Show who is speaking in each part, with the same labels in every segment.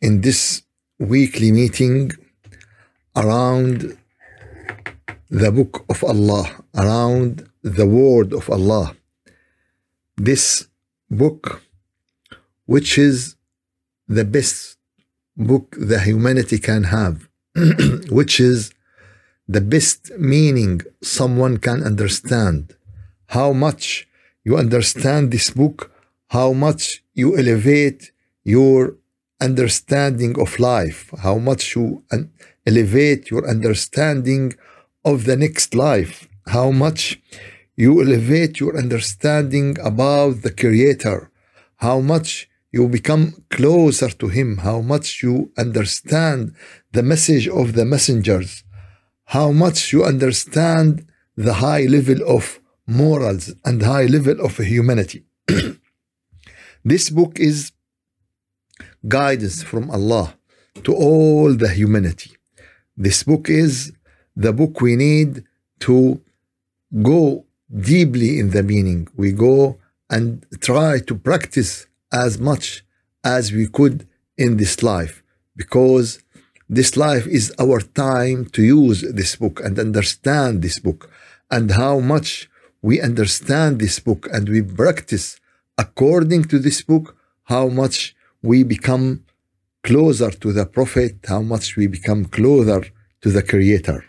Speaker 1: in this weekly meeting around the book of Allah, around the word of Allah, this book, which is the best book the humanity can have, which is the best meaning someone can understand. How much you understand this book how much you elevate your understanding of life, how much you elevate your understanding of the next life, how much you elevate your understanding about the Creator, how much you become closer to Him, how much you understand the message of the messengers, how much you understand the high level of morals and high level of humanity. This book is guidance from Allah to all the humanity. This book is the book we need to go deeply in the meaning. We go and try to practice as much as we could in this life because this life is our time to use this book and understand this book and how much we understand this book and we practice according to this book, how much we become closer to the Prophet, how much we become closer to the Creator.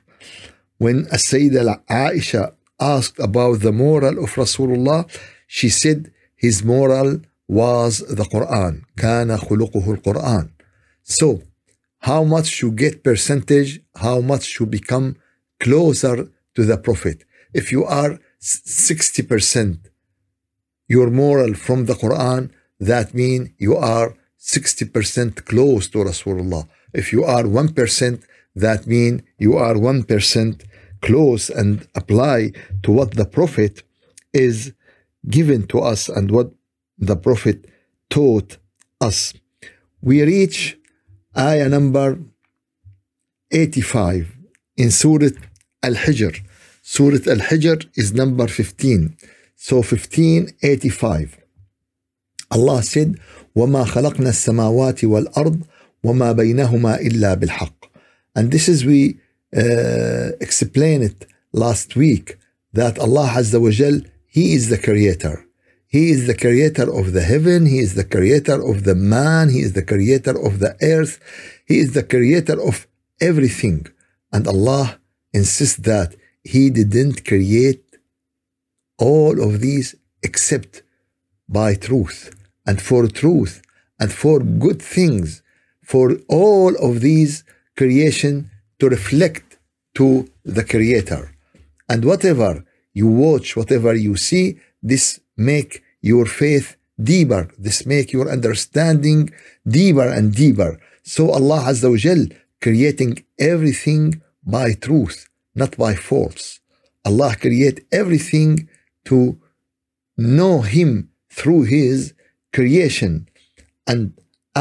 Speaker 1: When Sayyidah Aisha asked about the moral of Rasulullah, she said his moral was the Quran. كان خلقه القرآن. So, how much you get percentage, how much you become closer to the Prophet. If you are 60% your moral from the Quran, that means you are 60% close to Rasulullah. If you are 1%, that means you are 1% close and apply to what the Prophet is given to us and what the Prophet taught us. We reach ayah number 85 in Surah Al-Hijr. Surah Al-Hijr is number 15. So 1585. Allah said, وَمَا خَلَقْنَا السَّمَاوَاتِ وَالْأَرْضِ وَمَا بَيْنَهُمَا إِلَّا بِالْحَقِّ And this is we uh, explained it last week that Allah Azza wa Jal, He is the creator. He is the creator of the heaven. He is the creator of the man. He is the creator of the earth. He is the creator of everything. And Allah insists that He didn't create all of these except by truth and for truth and for good things for all of these creation to reflect to the creator. And whatever you watch whatever you see this make your faith deeper. This make your understanding deeper and deeper. So allah azza wa creating everything by truth not by false allah create everything to know Him through His creation. And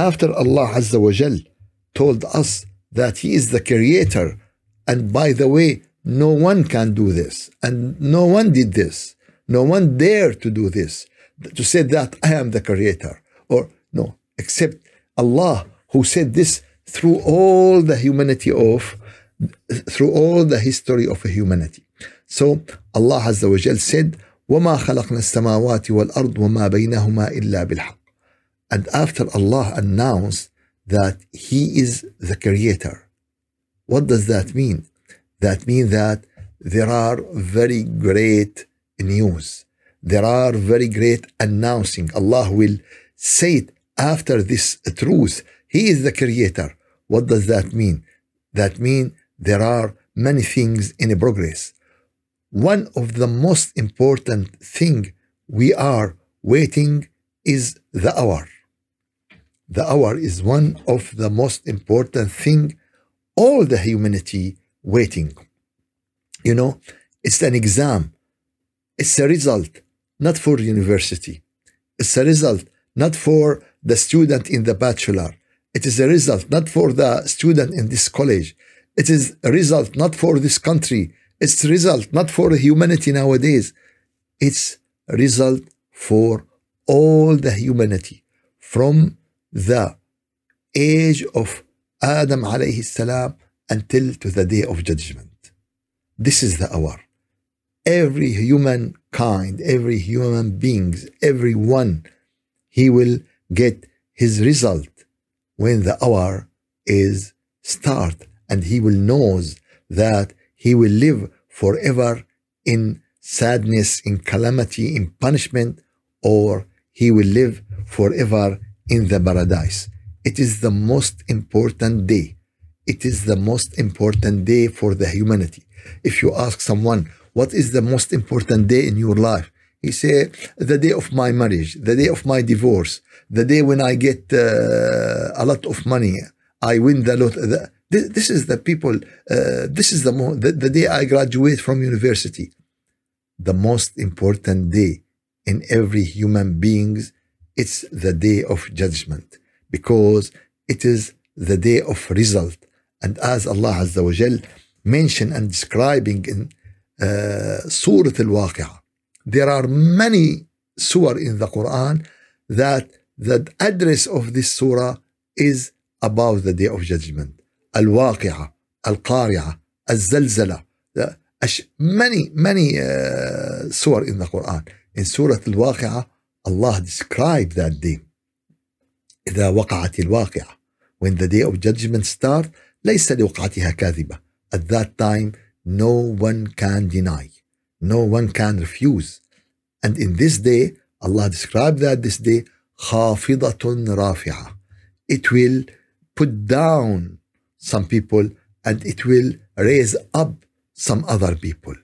Speaker 1: after Allah Azza wa Jal told us that He is the Creator, and by the way, no one can do this, and no one did this, no one dared to do this, to say that I am the Creator, or no, except Allah who said this through all the humanity of, through all the history of humanity. So Allah Azza wa Jal said, وما خلقنا السماوات والأرض وما بينهما إلا بالحق. And after Allah announced that He is the Creator, what does that mean? That means that there are very great news. There are very great announcing. Allah will say it after this truth. He is the Creator. What does that mean? That means there are many things in progress one of the most important thing we are waiting is the hour. the hour is one of the most important thing all the humanity waiting. You know, it's an exam. It's a result, not for university. It's a result, not for the student in the bachelor. It is a result, not for the student in this college. It is a result, not for this country. It's result, not for humanity nowadays. It's result for all the humanity from the age of Adam alayhi salam until to the day of judgment. This is the hour. Every human kind, every human beings, everyone, he will get his result when the hour is start and he will knows that he will live forever in sadness, in calamity, in punishment, or he will live forever in the paradise. It is the most important day. It is the most important day for the humanity. If you ask someone, what is the most important day in your life? He say, the day of my marriage, the day of my divorce, the day when I get uh, a lot of money, I win the lot. The, this, this, is the people. Uh, this is the, mo- the the day I graduate from university. The most important day in every human being's it's the day of judgment because it is the day of result. And as Allah Azza wa Jal mentioned and describing in uh, Surah Al-Waqi'ah, there are many surah in the Quran that the address of this surah is about the day of judgment. Al-Waqi'ah, Al-Qari'ah, Al-Zalzala, many, many uh, surah in the Quran. In Surah Al-Waqi'ah, described that day. إذا وقعت الواقعة when the day of judgment start ليس لوقعتها كاذبة at that time no one can deny no one can refuse and in this day Allah described that this day خافضة رافعة it will put down some people and it will raise up some other people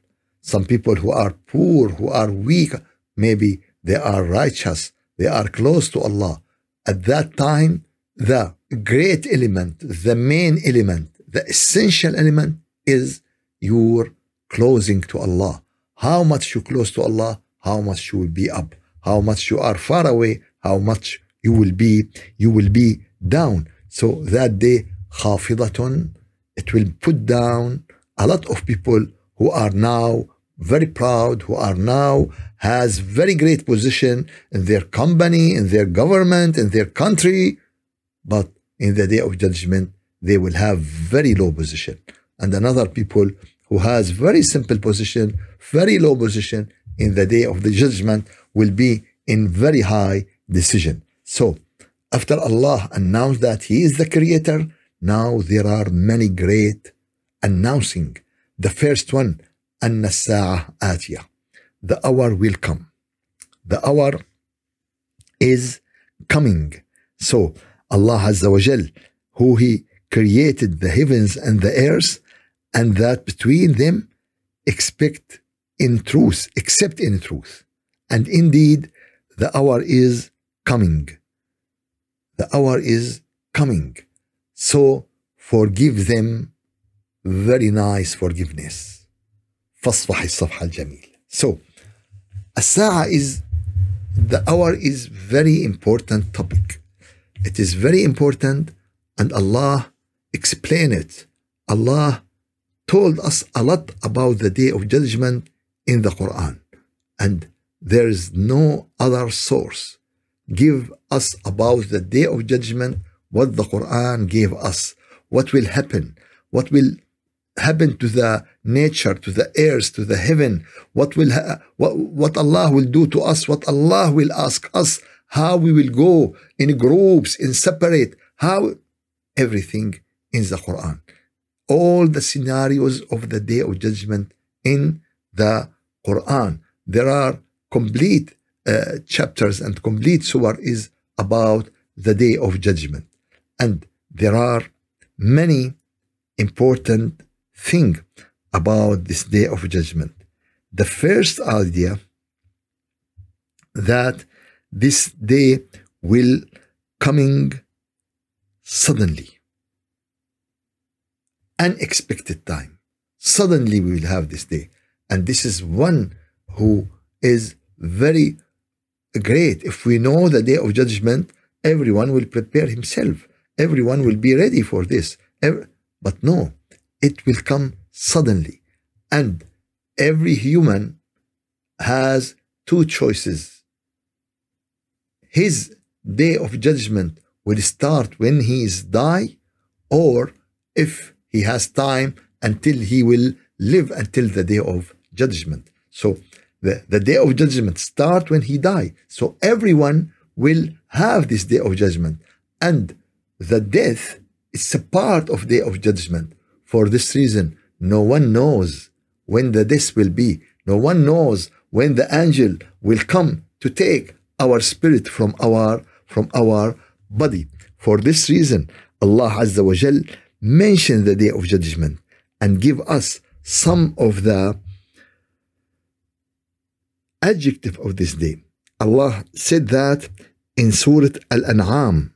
Speaker 1: some people who are poor who are weak maybe they are righteous, they are close to Allah. At that time, the great element, the main element, the essential element is your closing to Allah. How much you close to Allah, how much you will be up. How much you are far away, how much you will be, you will be down. So that day, khafidatun, it will put down a lot of people who are now very proud, who are now has very great position in their company, in their government, in their country, but in the day of judgment, they will have very low position. And another people who has very simple position, very low position in the day of the judgment will be in very high decision. So after Allah announced that He is the creator, now there are many great announcing. The first one, أن الساعة آتية. The hour will come. The hour is coming. So Allah Azza wa Jal, who He created the heavens and the earth, and that between them expect in truth, except in truth. And indeed, the hour is coming. The hour is coming. So forgive them very nice forgiveness. فاصفح الصفح الجميل. So, الساعة is the hour is very important topic. It is very important and Allah explained it. Allah told us a lot about the day of judgment in the Quran. And there is no other source give us about the day of judgment what the Quran gave us, what will happen, what will happen to the nature, to the earth, to the heaven, what will ha- what, what Allah will do to us, what Allah will ask us, how we will go in groups, in separate, how everything in the Quran. All the scenarios of the day of judgment in the Quran. There are complete uh, chapters and complete surah is about the day of judgment. And there are many important thing about this day of judgment. The first idea that this day will coming suddenly. Unexpected time. Suddenly we will have this day. And this is one who is very great. If we know the day of judgment, everyone will prepare himself. Everyone will be ready for this. But no, it will come suddenly. And every human has two choices. His day of judgment will start when he is die, or if he has time until he will live until the day of judgment. So the, the day of judgment start when he die. So everyone will have this day of judgment. And the death is a part of the day of judgment. For this reason, no one knows when the death will be. No one knows when the angel will come to take our spirit from our from our body. For this reason, Allah Azza wa Jal mentioned the day of judgment and give us some of the adjective of this day. Allah said that in Surah Al-An'am,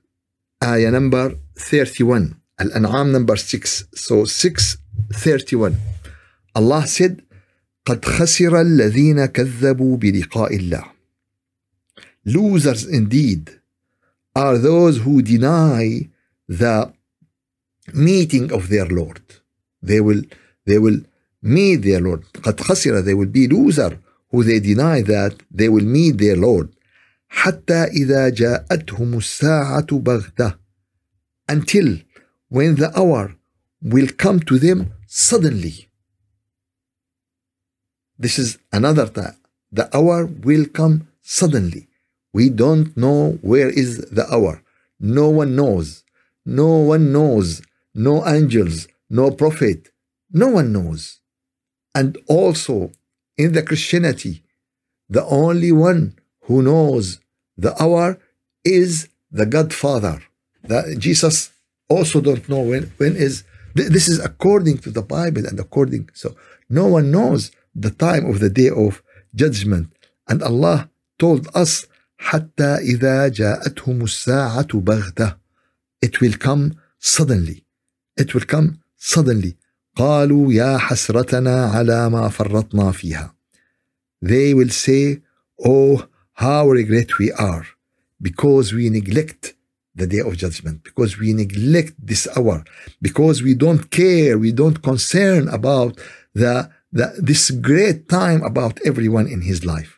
Speaker 1: ayah number 31, Al-An'am number 6, so 631. Allah said, قد خسر الذين كذبوا بلقاء الله. Losers indeed are those who deny the meeting of their Lord. They will they will meet their Lord. قد خسر they will be loser who they deny that they will meet their Lord. حتى إذا جاءتهم الساعة بغتة until when the hour will come to them suddenly. This is another time. The hour will come suddenly. We don't know where is the hour. No one knows. No one knows no angels, no prophet. No one knows. And also in the Christianity, the only one who knows the hour is the Godfather. That Jesus also don't know when when is this is according to the Bible and according so no one knows the time of the day of judgment. And Allah told us حتى إذا جاءتهم الساعة بغتة it will come suddenly it will come suddenly قالوا يا حسرتنا على ما فرطنا فيها they will say oh how regret we are because we neglect the day of judgment because we neglect this hour because we don't care we don't concern about the, the this great time about everyone in his life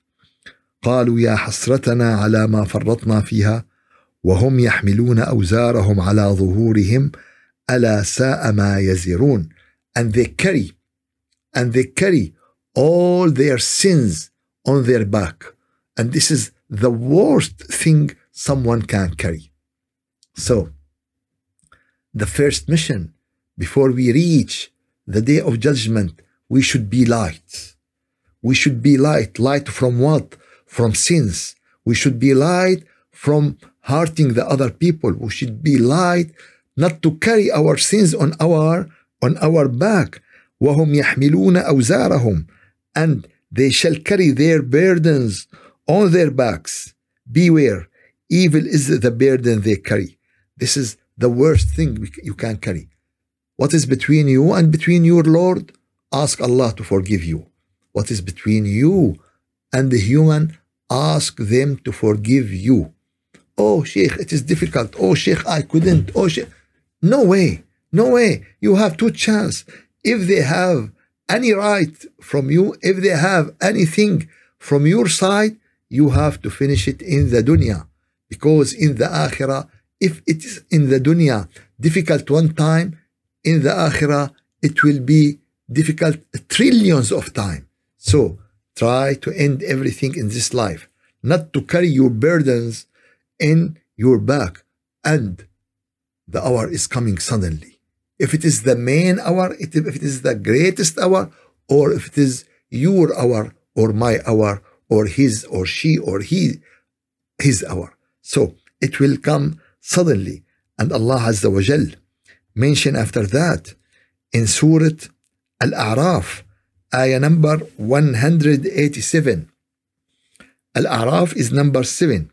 Speaker 1: قالوا يا حسرتنا على ما فرطنا فيها وهم يحملون أوزارهم على ظهورهم ألا ساء ما يزرون and they carry and they carry all their sins on their back and this is the worst thing someone can carry so the first mission before we reach the day of judgment we should be light we should be light light from what from sins we should be light from hurting the other people we should be light not to carry our sins on our on our back وهم يحملون أوزارهم and they shall carry their burdens on their backs beware evil is the burden they carry. This is the worst thing you can carry. What is between you and between your lord? Ask allah to forgive you. What is between you and the human? Ask them to forgive you. Oh sheikh it is difficult. Oh sheikh i couldn't. Oh sheikh. No way. No way. You have two chance. If they have any right from you, if they have anything from your side, you have to finish it in the dunya. Because in the akhirah, if it is in the dunya difficult one time, in the akhirah it will be difficult trillions of time. So try to end everything in this life, not to carry your burdens in your back. And the hour is coming suddenly. If it is the main hour, if it is the greatest hour, or if it is your hour, or my hour, or his, or she, or he, his hour. So it will come suddenly. And Allah Azza wa Jal mention after that in Surah Al-A'raf, ayah number 187. Al-A'raf is number 7.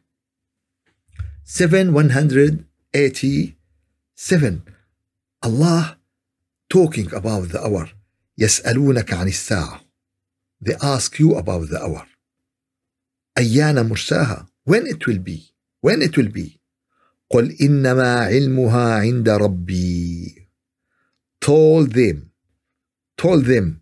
Speaker 1: 7, 180 Seven, Allah talking about the hour. يسألونك عن الساعة. They ask you about the hour. أيان مرساها. When it will be. When it will be. قل إنما علمها عند ربي. Told them. Told them.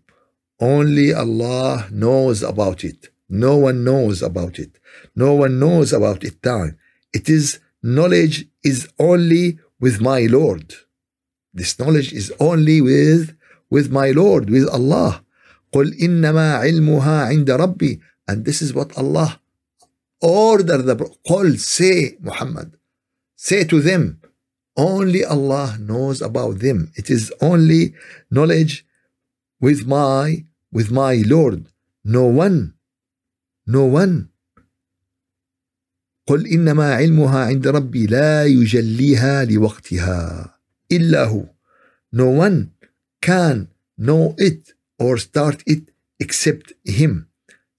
Speaker 1: Only Allah knows about it. No one knows about it. No one knows about it time. It is knowledge is only with my Lord. This knowledge is only with with my Lord, with Allah. قل إنما علمها عند ربي. And this is what Allah order the قل say Muhammad. Say to them, only Allah knows about them. It is only knowledge with my with my Lord. No one, no one. قل إنما علمها عند ربي لا يجليها لوقتها إلا هو. No one can know it or start it except him.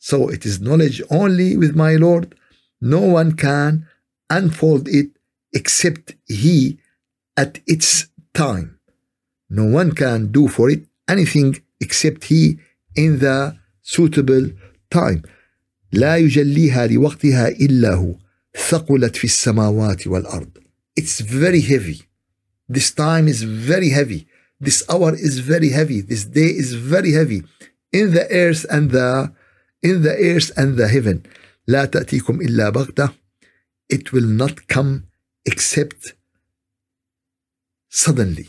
Speaker 1: So it is knowledge only with my Lord. No one can unfold it except he at its time. No one can do for it anything except he in the suitable time. لا يجليها لوقتها إلا هو ثقلت في السماوات والأرض. It's very heavy. This time is very heavy. This hour is very heavy. This day is very heavy. In the earth and the in the earth and the heaven. لا تأتيكم إلا بغتة. It will not come except suddenly.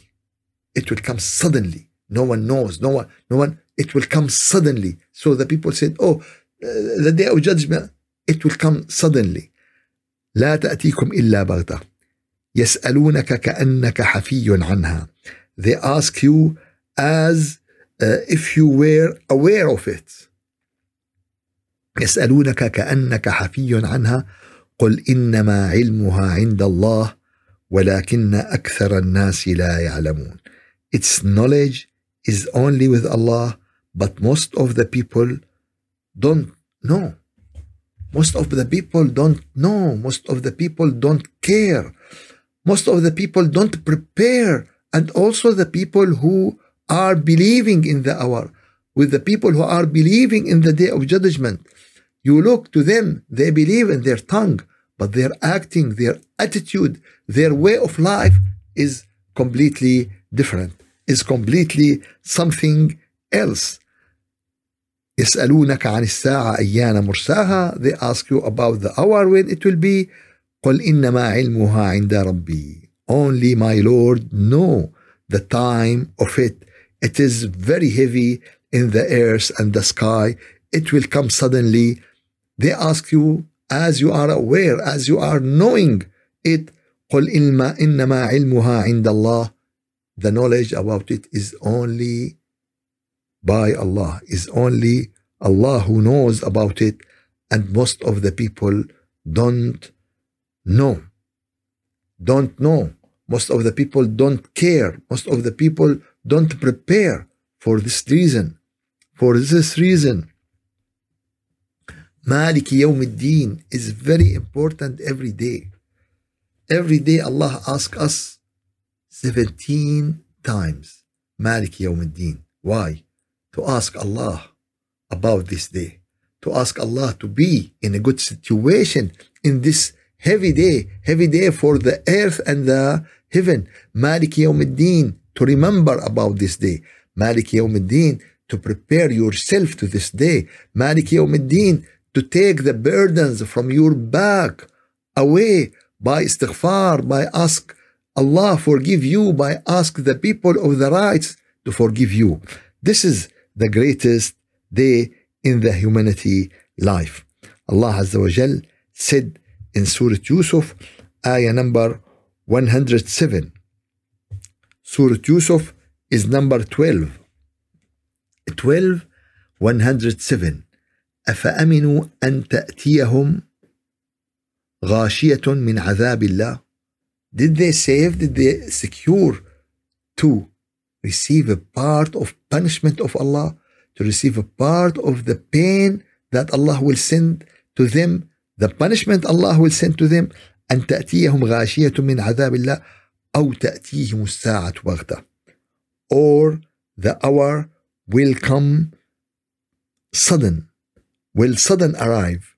Speaker 1: It will come suddenly. No one knows. No one. No one. It will come suddenly. So the people said, "Oh, uh, the day of judgment, it will come suddenly." لا تأتيكم إلا بغتة. يسألونك كأنك حفي عنها. They ask you as uh, if you were aware of it. يسألونك كأنك حفي عنها قل إنما علمها عند الله ولكن أكثر الناس لا يعلمون. Its knowledge is only with Allah, but most of the people don't know. Most of the people don't know. Most of the people don't care. Most of the people don't prepare. And also the people who are believing in the hour, with the people who are believing in the day of judgment. You look to them, they believe in their tongue, but their acting, their attitude, their way of life is completely different, is completely something else. يسألونك عن الساعة أيان مرساها They ask you about the hour when it will be قل إنما علمها عند ربي Only my Lord know the time of it. It is very heavy in the earth and the sky. It will come suddenly. They ask you as you are aware, as you are knowing it. قل إنما, إنما علمها عند الله. The knowledge about it is only by Allah, is only Allah who knows about it, and most of the people don't know. Don't know. Most of the people don't care. Most of the people don't prepare for this reason. For this reason, Malik Yawm din is very important every day. Every day Allah asks us 17 times Malik Yawm din. Why? To ask Allah about this day. To ask Allah to be in a good situation in this heavy day, heavy day for the earth and the heaven. Malik Yawmuddin, to remember about this day. Malik Yawmuddin, to prepare yourself to this day. Malik Yawmuddin, to take the burdens from your back away by istighfar, by ask Allah forgive you, by ask the people of the rights to forgive you. This is the greatest day in the humanity life. Allah Azza wa Jal said in Surah Yusuf, ayah number 107. Surah Yusuf is number 12. 12 107 أفأمنوا أن تأتيهم غاشية من عذاب الله Did they save, did they secure to receive a part of punishment of Allah, to receive a part of the pain that Allah will send to them, the punishment Allah will send to them أن تأتيهم غاشية من عذاب الله أو تأتيهم الساعة بغتة or the hour will come sudden will sudden arrive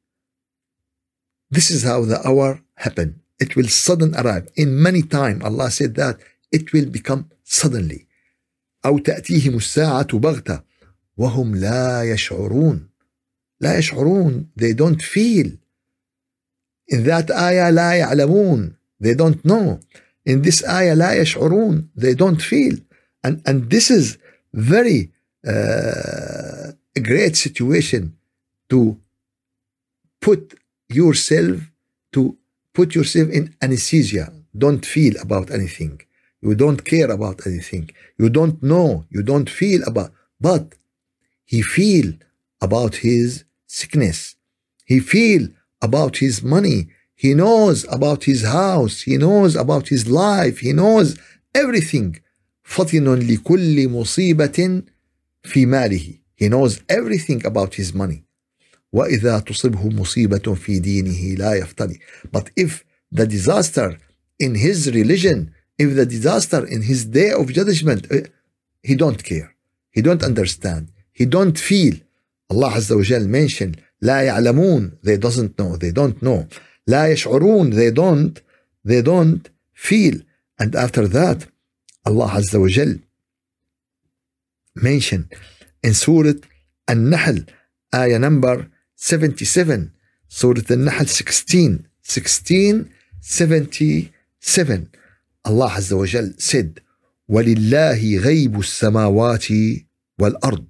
Speaker 1: this is how the hour happen it will sudden arrive in many time Allah said that it will become suddenly أو تأتيهم الساعة بغتة وهم لا يشعرون لا يشعرون they don't feel in that ayah لا يعلمون they don't know in this ayah لا يشعرون they don't feel and and this is very uh, a great situation to put yourself to put yourself in anesthesia don't feel about anything you don't care about anything you don't know you don't feel about but he feel about his sickness he feel about his money he knows about his house he knows about his life he knows everything فطن لكل مصيبة في ماله he knows everything about his money وإذا تصبه مصيبة في دينه لا يفتدي but if the disaster in his religion if the disaster in his day of judgment he don't care he don't understand he don't feel Allah عز وجل mention لا يعلمون they doesn't know they don't know لا يشعرون they don't they don't feel and after that Allah عز وجل mention in Surah النحل آية number 77 سورة النحل 16 16 77 Allah عز وجل said ولله غيب السماوات والأرض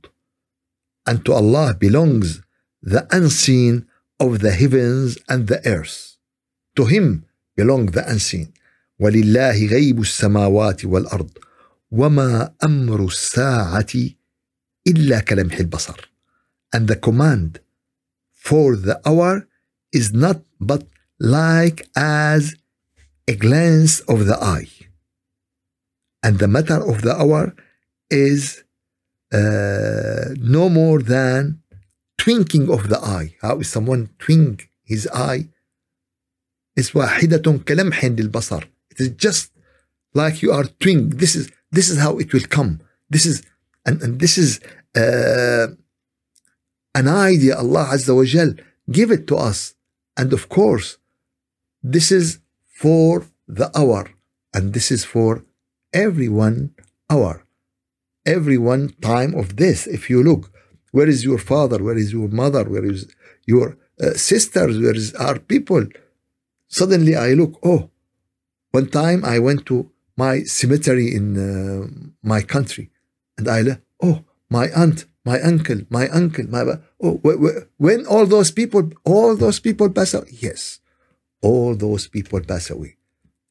Speaker 1: and to Allah belongs the unseen of the heavens and the earth to him belong the unseen ولله غيب السماوات والأرض وما أمر الساعة إلا كلمح البصر and the command for the hour is not but like as a glance of the eye. And the matter of the hour is uh, no more than twinkling of the eye. How is someone twink his eye? It's واحدة كلمح للبصر. It is just like you are twink. This is this is how it will come. This is and, and this is uh, an idea Allah Azza wa Jal give it to us. And of course, this is for the hour, and this is for every one hour, every one time of this. If you look, where is your father? Where is your mother? Where is your uh, sisters? Where is our people? Suddenly I look, oh, one time I went to my cemetery in uh, my country, and I, oh, my aunt, my uncle, my uncle, my oh, when all those people, all those people pass away. Yes, all those people pass away.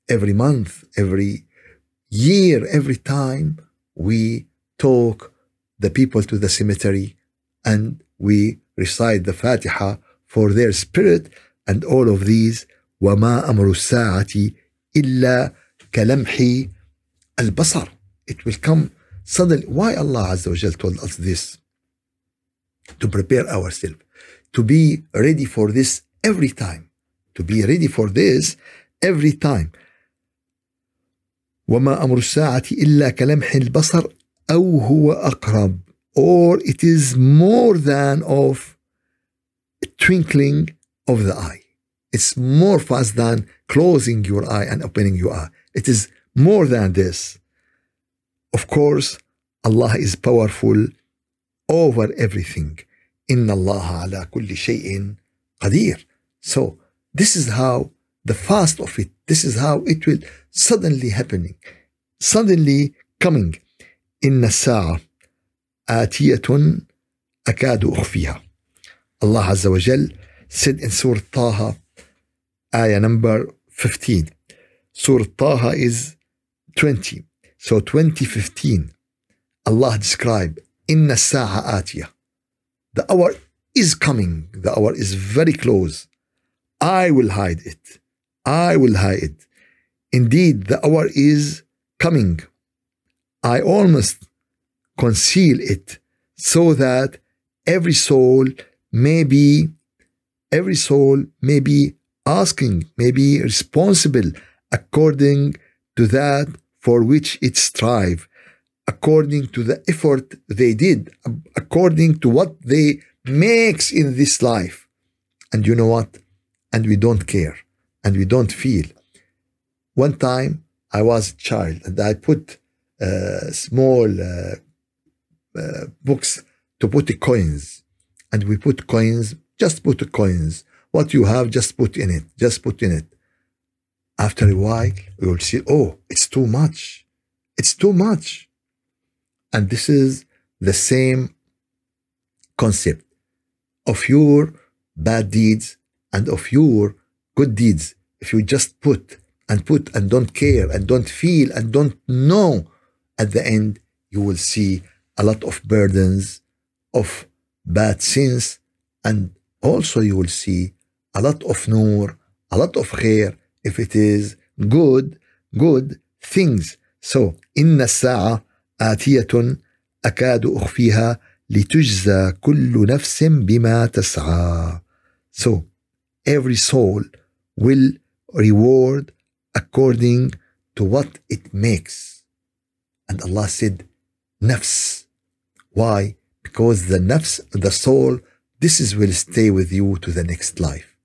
Speaker 1: Every month, every year, every time we talk the people to the cemetery and we recite the Fatiha for their spirit and all of these وما أمر الساعة إلا كلمح البصر it will come suddenly why Allah Azza wa Jal told us this to prepare ourselves, to be ready for this every time, to be ready for this every time. وما أمر الساعة إلا كلمح البصر أو هو أقرب or it is more than of twinkling of the eye. It's more fast than closing your eye and opening your eye. It is more than this. Of course, Allah is powerful over everything. إن الله على كل شيء قدير. So this is how the fast of it, this is how it will suddenly happening, suddenly coming. إن الساعة آتية أكاد أخفيها. Allah Azza wa Jal said in Surah Taha, ayah number 15. Surah Taha is 20. So 2015, Allah described Inna sa'a atiyah. The hour is coming. The hour is very close. I will hide it. I will hide it. Indeed, the hour is coming. I almost conceal it so that every soul may be every soul may be asking, may be responsible according to that for which it strive according to the effort they did, according to what they makes in this life. And you know what? And we don't care and we don't feel. One time I was a child and I put uh, small uh, uh, books to put the coins and we put coins, just put the coins. What you have, just put in it, just put in it. After a while, we will see, oh, it's too much. It's too much. And this is the same concept of your bad deeds and of your good deeds. If you just put and put and don't care and don't feel and don't know, at the end, you will see a lot of burdens of bad sins and also you will see a lot of nur, a lot of khair if it is good, good things. So, in sa'a آتية أكاد أخفيها لتجزى كل نفس بما تسعى. So, every soul will reward according to what it makes. And Allah said, nafs. Why? Because the nafs, the soul, this is will stay with you to the next life.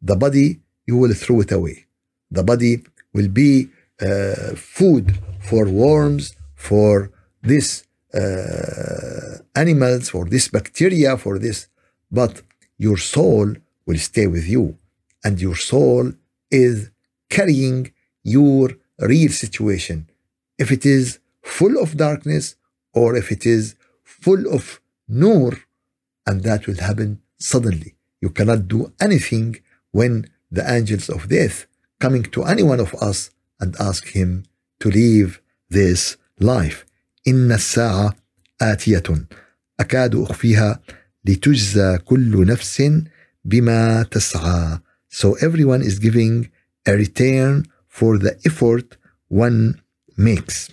Speaker 1: The body, you will throw it away. The body will be uh, food for worms, for this uh, animals, for this bacteria, for this. But your soul will stay with you. And your soul is carrying your real situation. If it is full of darkness or if it is full of nur, and that will happen suddenly. You cannot do anything when the angels of death coming to any one of us and ask him to leave this life. إن الساعة آتية أكاد أخفيها لتجزى كل نفس بما تسعى. So everyone is giving a return for the effort one makes.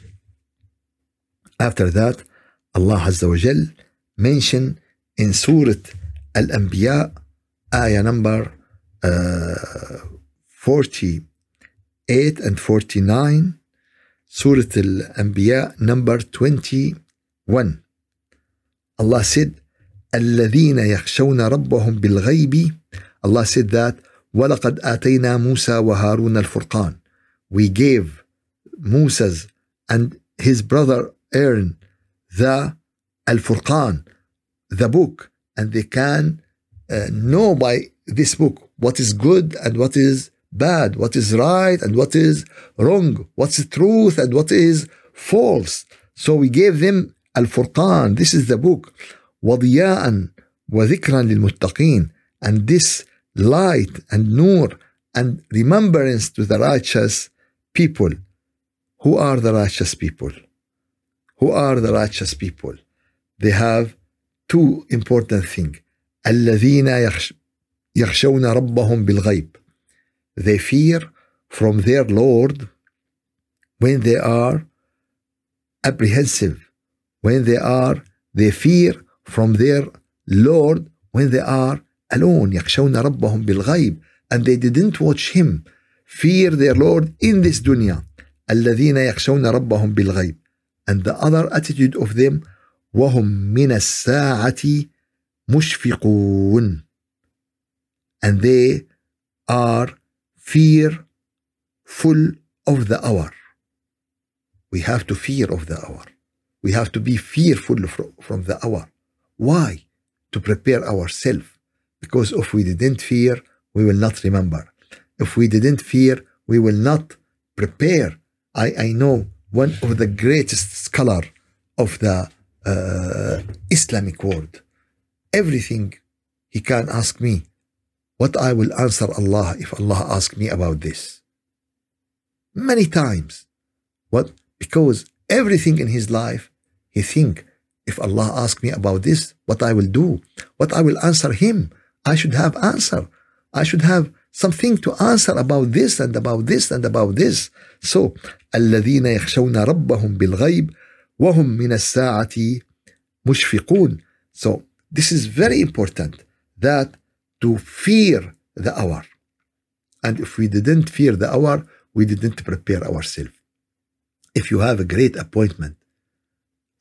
Speaker 1: After that, Allah Azza wa Jal mentioned in Surah Al-Anbiya, ayah number uh, 48 and 49, Surah Al-Anbiya number 21. Allah said, الذين يخشون ربهم بالغيب Allah said that ولقد آتينا موسى وهارون الفرقان we gave Moses and his brother Aaron the Al-Furqan the book and they can uh, know by this book what is good and what is bad what is right and what is wrong what's truth and what is false so we gave them Al-Furqan this is the book وضياء وذكرا للمتقين and this light and nur and remembrance to the righteous people who are the righteous people who are the righteous people they have two important things الذين يخشون ربهم بالغيب they fear from their Lord when they are apprehensive when they are they fear from their Lord when they are alone يخشون ربهم بالغيب and they didn't watch him fear their Lord in this dunya الذين يخشون ربهم بالغيب and the other attitude of them وهم من الساعة مشفقون and they are fearful of the hour we have to fear of the hour we have to be fearful from the hour why? To prepare ourselves. Because if we didn't fear, we will not remember. If we didn't fear, we will not prepare. I, I know one of the greatest scholar of the uh, Islamic world. Everything he can ask me, what I will answer Allah if Allah ask me about this. Many times. What? Because everything in his life, he think if Allah asks me about this, what I will do, what I will answer him. I should have answer. I should have something to answer about this and about this and about this. So, الذين يخشون ربهم بالغيب وهم من الساعة مشفقون. So, this is very important that to fear the hour. And if we didn't fear the hour, we didn't prepare ourselves. if you have a great appointment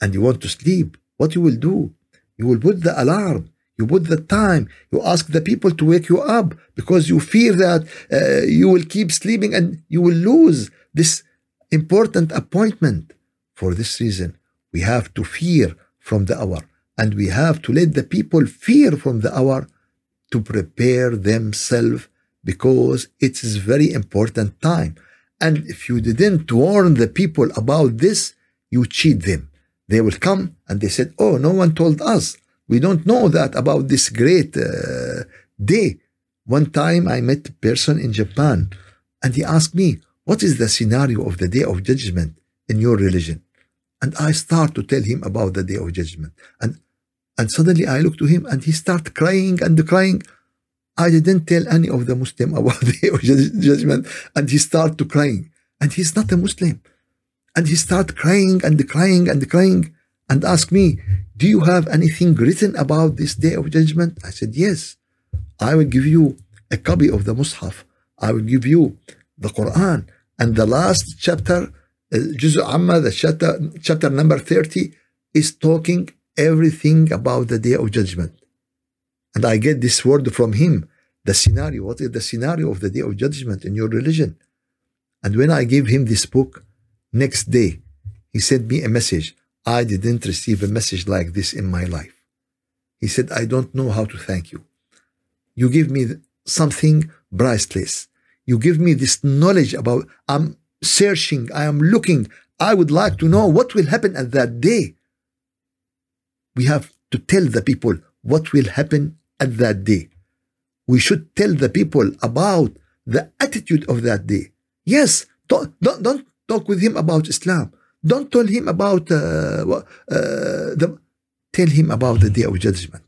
Speaker 1: and you want to sleep, what you will do? You will put the alarm. You put the time. You ask the people to wake you up because you fear that uh, you will keep sleeping and you will lose this important appointment. For this reason, we have to fear from the hour and we have to let the people fear from the hour to prepare themselves because it is very important time. And if you didn't warn the people about this, you cheat them. They will come and they said, Oh, no one told us. We don't know that about this great uh, day. One time I met a person in Japan and he asked me, What is the scenario of the day of judgment in your religion? And I start to tell him about the day of judgment. And and suddenly I look to him and he start crying and crying. I didn't tell any of the Muslim about the judgment, and he started to crying. And he's not a Muslim. And he started crying and crying and crying and asked me, Do you have anything written about this day of judgment? I said, Yes. I will give you a copy of the Mus'haf. I will give you the Quran. And the last chapter, uh, Juzu Amma, the chapter, chapter number 30, is talking everything about the day of judgment. And I get this word from him the scenario. What is the scenario of the day of judgment in your religion? And when I gave him this book, next day, he sent me a message. I didn't receive a message like this in my life. He said, I don't know how to thank you. You give me something priceless. You give me this knowledge about, I'm searching, I am looking. I would like to know what will happen at that day. We have to tell the people what will happen at that day we should tell the people about the attitude of that day. Yes, don't, don't, don't talk with him about Islam. Don't tell him about uh, uh, the. Tell him about the day of judgment.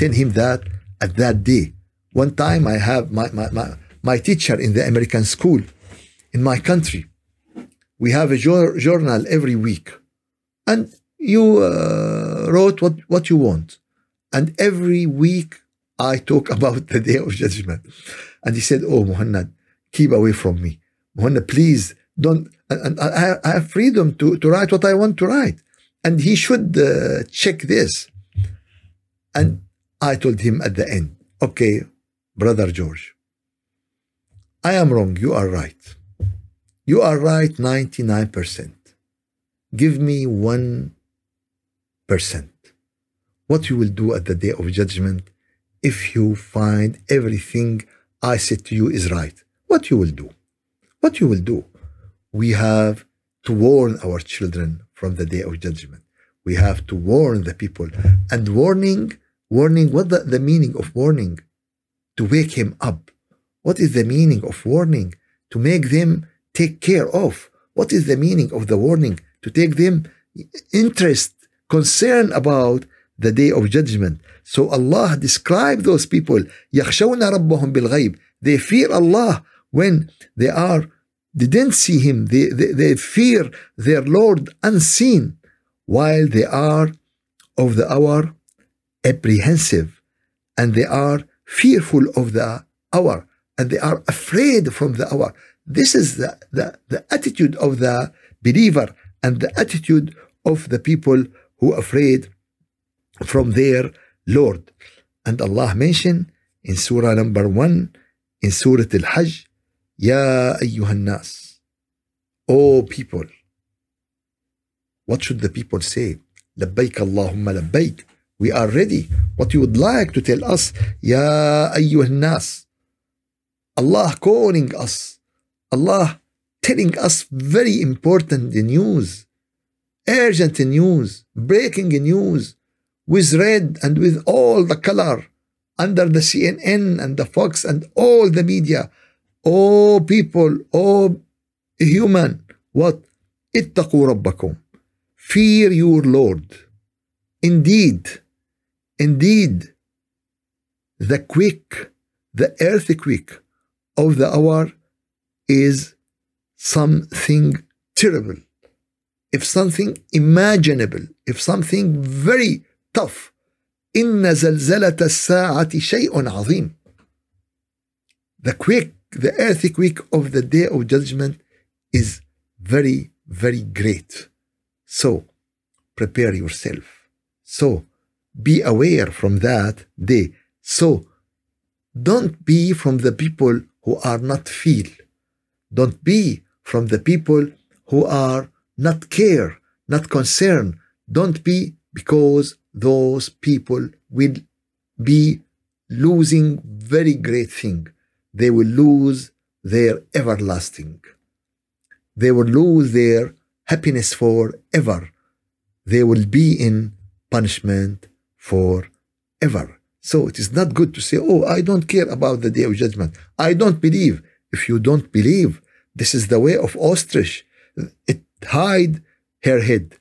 Speaker 1: Tell him that at that day. One time I have my, my, my, my teacher in the American school in my country. We have a journal every week. And you uh, wrote what, what you want. And every week I talk about the day of judgment. And he said, Oh, Mohanad, keep away from me. Mohanad, please don't. And, I, I, have freedom to, to write what I want to write. And he should uh, check this. And I told him at the end, Okay, brother George, I am wrong. You are right. You are right 99%. Give me 1%. What you will do at the day of judgment if you find everything I said to you is right, what you will do? What you will do? We have to warn our children from the day of judgment. We have to warn the people. And warning, warning, what the, the meaning of warning? To wake him up. What is the meaning of warning? To make them take care of. What is the meaning of the warning? To take them interest, concern about the day of judgment. So Allah described those people, يَخْشَوْنَ رَبَّهُمْ بِالْغَيْبِ They fear Allah when they are, they didn't see Him. They, they, they fear their Lord unseen while they are of the hour apprehensive and they are fearful of the hour and they are afraid from the hour. This is the, the, the attitude of the believer and the attitude of the people who afraid from their Lord. And Allah mentioned in Surah number one, in Surah Al-Hajj, Ya ayyuhan nas, O people. What should the people say? Labbaik Allahumma labbaik. We are ready. What you would like to tell us, Ya ayyuhan nas. Allah calling us. Allah telling us very important news, urgent news, breaking news with red and with all the color under the CNN and the Fox and all the media. Oh people, oh human, what? اتقوا ربكم. Fear your Lord. Indeed, indeed, the quick, the earthquake of the hour is something terrible. If something imaginable, if something very tough إن زلزلة الساعة شيء عظيم The quick, the earthquake of the day of judgment is very, very great. So prepare yourself. So be aware from that day. So don't be from the people who are not feel. Don't be from the people who are not care, not concern. Don't be because those people will be losing very great thing. They will lose their everlasting. They will lose their happiness forever. They will be in punishment forever. So it is not good to say, Oh, I don't care about the day of judgment. I don't believe. If you don't believe, this is the way of ostrich. It hide her head.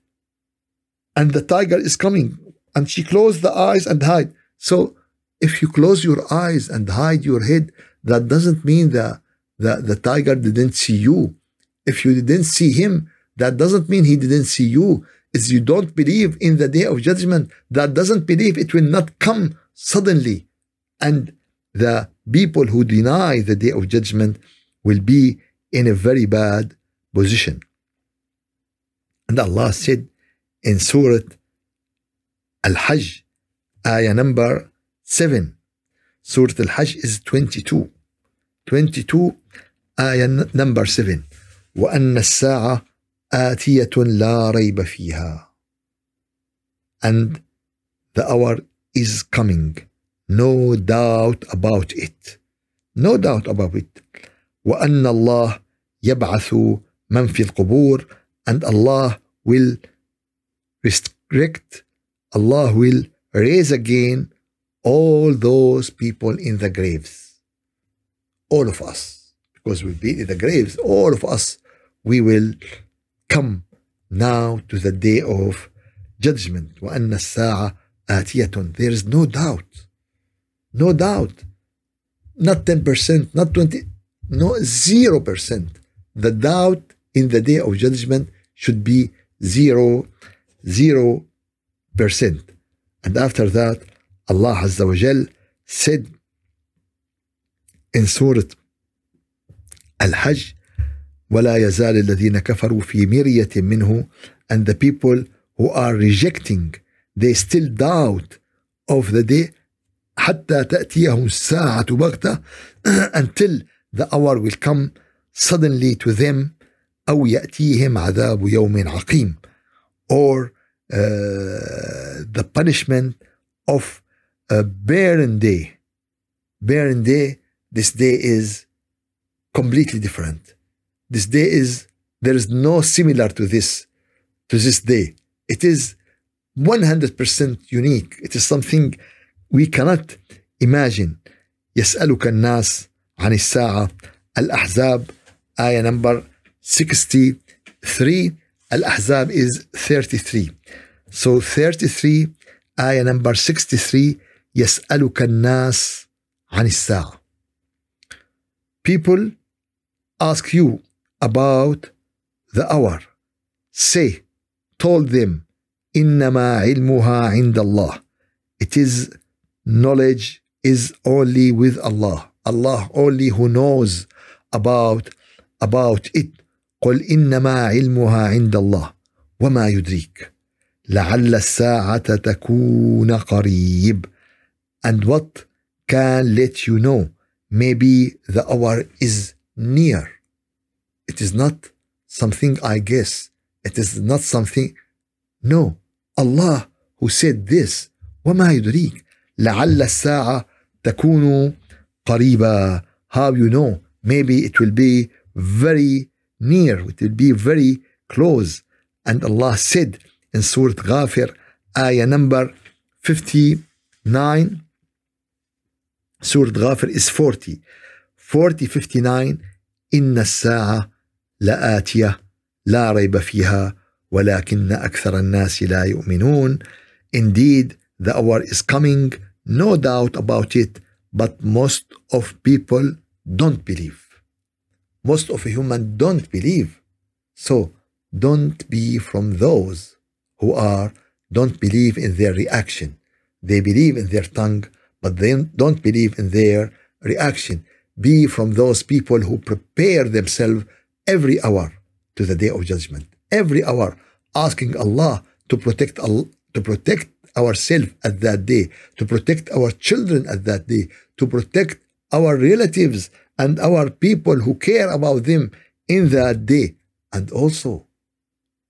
Speaker 1: And the tiger is coming. And she closed the eyes and hide. So if you close your eyes and hide your head, that doesn't mean that the, the tiger didn't see you. If you didn't see him, that doesn't mean he didn't see you. Is you don't believe in the day of judgment, that doesn't believe it will not come suddenly. And the people who deny the day of judgment will be in a very bad position. And Allah said in Surah Al Hajj, ayah number 7. Surah Al Hajj is 22. 22 آية number 7 وأن الساعة آتية لا ريب فيها and the hour is coming no doubt about it no doubt about it وأن الله يبعث من في القبور and Allah will restrict Allah will raise again all those people in the graves all of us because we'll be in the graves all of us we will come now to the day of judgment وأن الساعة آتية there is no doubt no doubt not 10% not 20 no 0% the doubt in the day of judgment should be zero zero percent and after that Allah Azza wa Jal said in Surah Al-Hajj ولا يزال الذين كفروا في مرية منه and the people who are rejecting they still doubt of the day حتى تأتيهم الساعة بغتة until the hour will come suddenly to them أو يأتيهم عذاب يوم عقيم or uh, the punishment of a barren day barren day this day is completely different this day is there is no similar to this to this day it is 100% unique it is something we cannot imagine يسألك الناس عن الساعة الأحزاب آية number 63 الأحزاب is 33 so 33 آية number 63 يسألك الناس عن الساعة people ask you about the hour say told them إنما علمها عند الله it is knowledge is only with Allah Allah only who knows about about it قل إنما علمها عند الله وما يدريك لعل الساعة تكون قريب and what can let you know maybe the hour is near it is not something I guess it is not something no Allah who said this وما يدريك لعل الساعة تكون قريبة how you know maybe it will be very near it will be very close and Allah said in Surah Ghafir ayah number 59 Surah Ghafir is 40 40 59 إن الساعة لآتية لا ريب فيها ولكن أكثر الناس لا يؤمنون Indeed, the hour is coming, no doubt about it, but most of people don't believe. Most of human don't believe. So don't be from those who are don't believe in their reaction. They believe in their tongue, but they don't believe in their reaction. Be from those people who prepare themselves every hour to the day of judgment. every hour asking Allah to protect to protect ourselves at that day, to protect our children at that day, to protect our relatives and our people who care about them in that day. And also,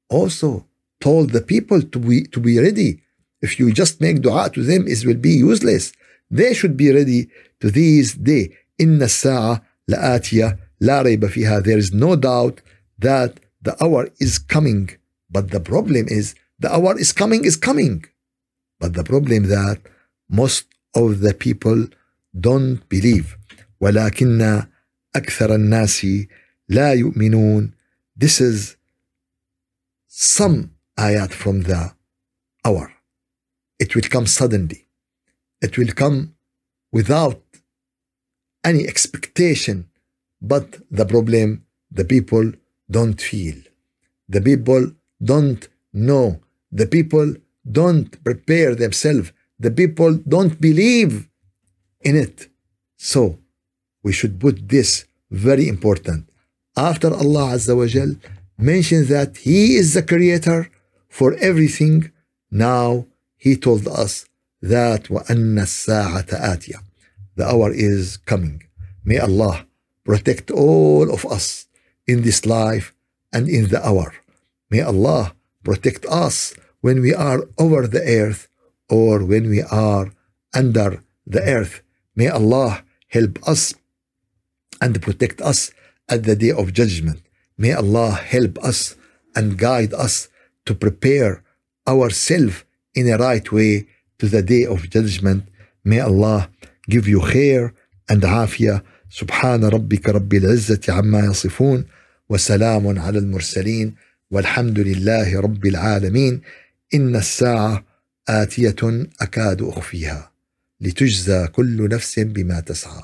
Speaker 1: also told the people to be to be ready. If you just make dua to them, it will be useless. They should be ready to this day. إن الساعة لآتية لا ريب فيها. There is no doubt that the hour is coming. But the problem is the hour is coming is coming. But the problem that most of the people don't believe. ولكن أكثر الناس لا يؤمنون. This is some ayat from the hour. It will come suddenly. It will come without any expectation. But the problem, the people don't feel. The people don't know. The people don't prepare themselves. The people don't believe in it. So we should put this very important. After Allah Azza wa Jal mentioned that He is the creator for everything, now He told us that وَأَنَّ السَّاعَةَ آتِيَةٌ The hour is coming. May Allah protect all of us in this life and in the hour. May Allah protect us when we are over the earth or when we are under the earth. May Allah help us and protect us at the day of judgment. May Allah help us and guide us to prepare ourselves in a right way to the day of judgment. May Allah give you khair and afiyah. سبحان ربك رب العزة عما يصفون وسلام على المرسلين والحمد لله رب العالمين إن الساعة آتية أكاد أخفيها لتجزى كل نفس بما تسعى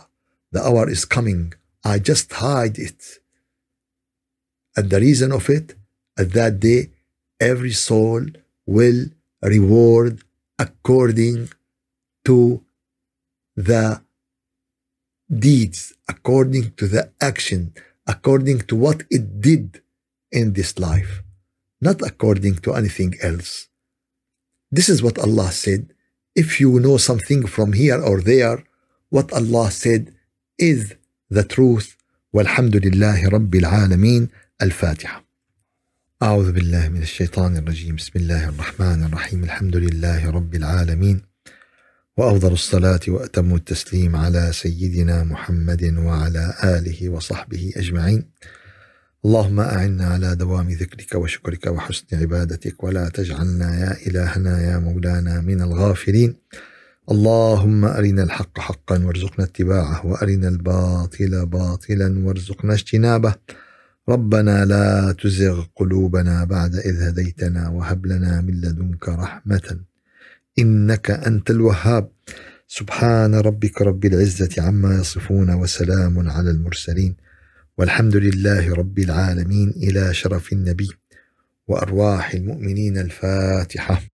Speaker 1: The hour is coming. I just hide it. And the reason of it, at that day, every soul will reward according to the deeds, according to the action, according to what it did in this life, not according to anything else. This is what Allah said. If you know something from here or there, what Allah said is the truth. والحمد لله رب العالمين الفاتحة. أعوذ بالله من الشيطان الرجيم بسم الله الرحمن الرحيم الحمد لله رب العالمين وأفضل الصلاة وأتم التسليم على سيدنا محمد وعلى آله وصحبه أجمعين. اللهم أعنا على دوام ذكرك وشكرك وحسن عبادتك ولا تجعلنا يا إلهنا يا مولانا من الغافلين اللهم أرنا الحق حقا وارزقنا اتباعه وأرنا الباطل باطلا وارزقنا اجتنابه. ربنا لا تزغ قلوبنا بعد إذ هديتنا وهب لنا من لدنك رحمة إنك أنت الوهاب. سبحان ربك رب العزة عما يصفون وسلام على المرسلين. والحمد لله رب العالمين إلى شرف النبي وأرواح المؤمنين الفاتحة.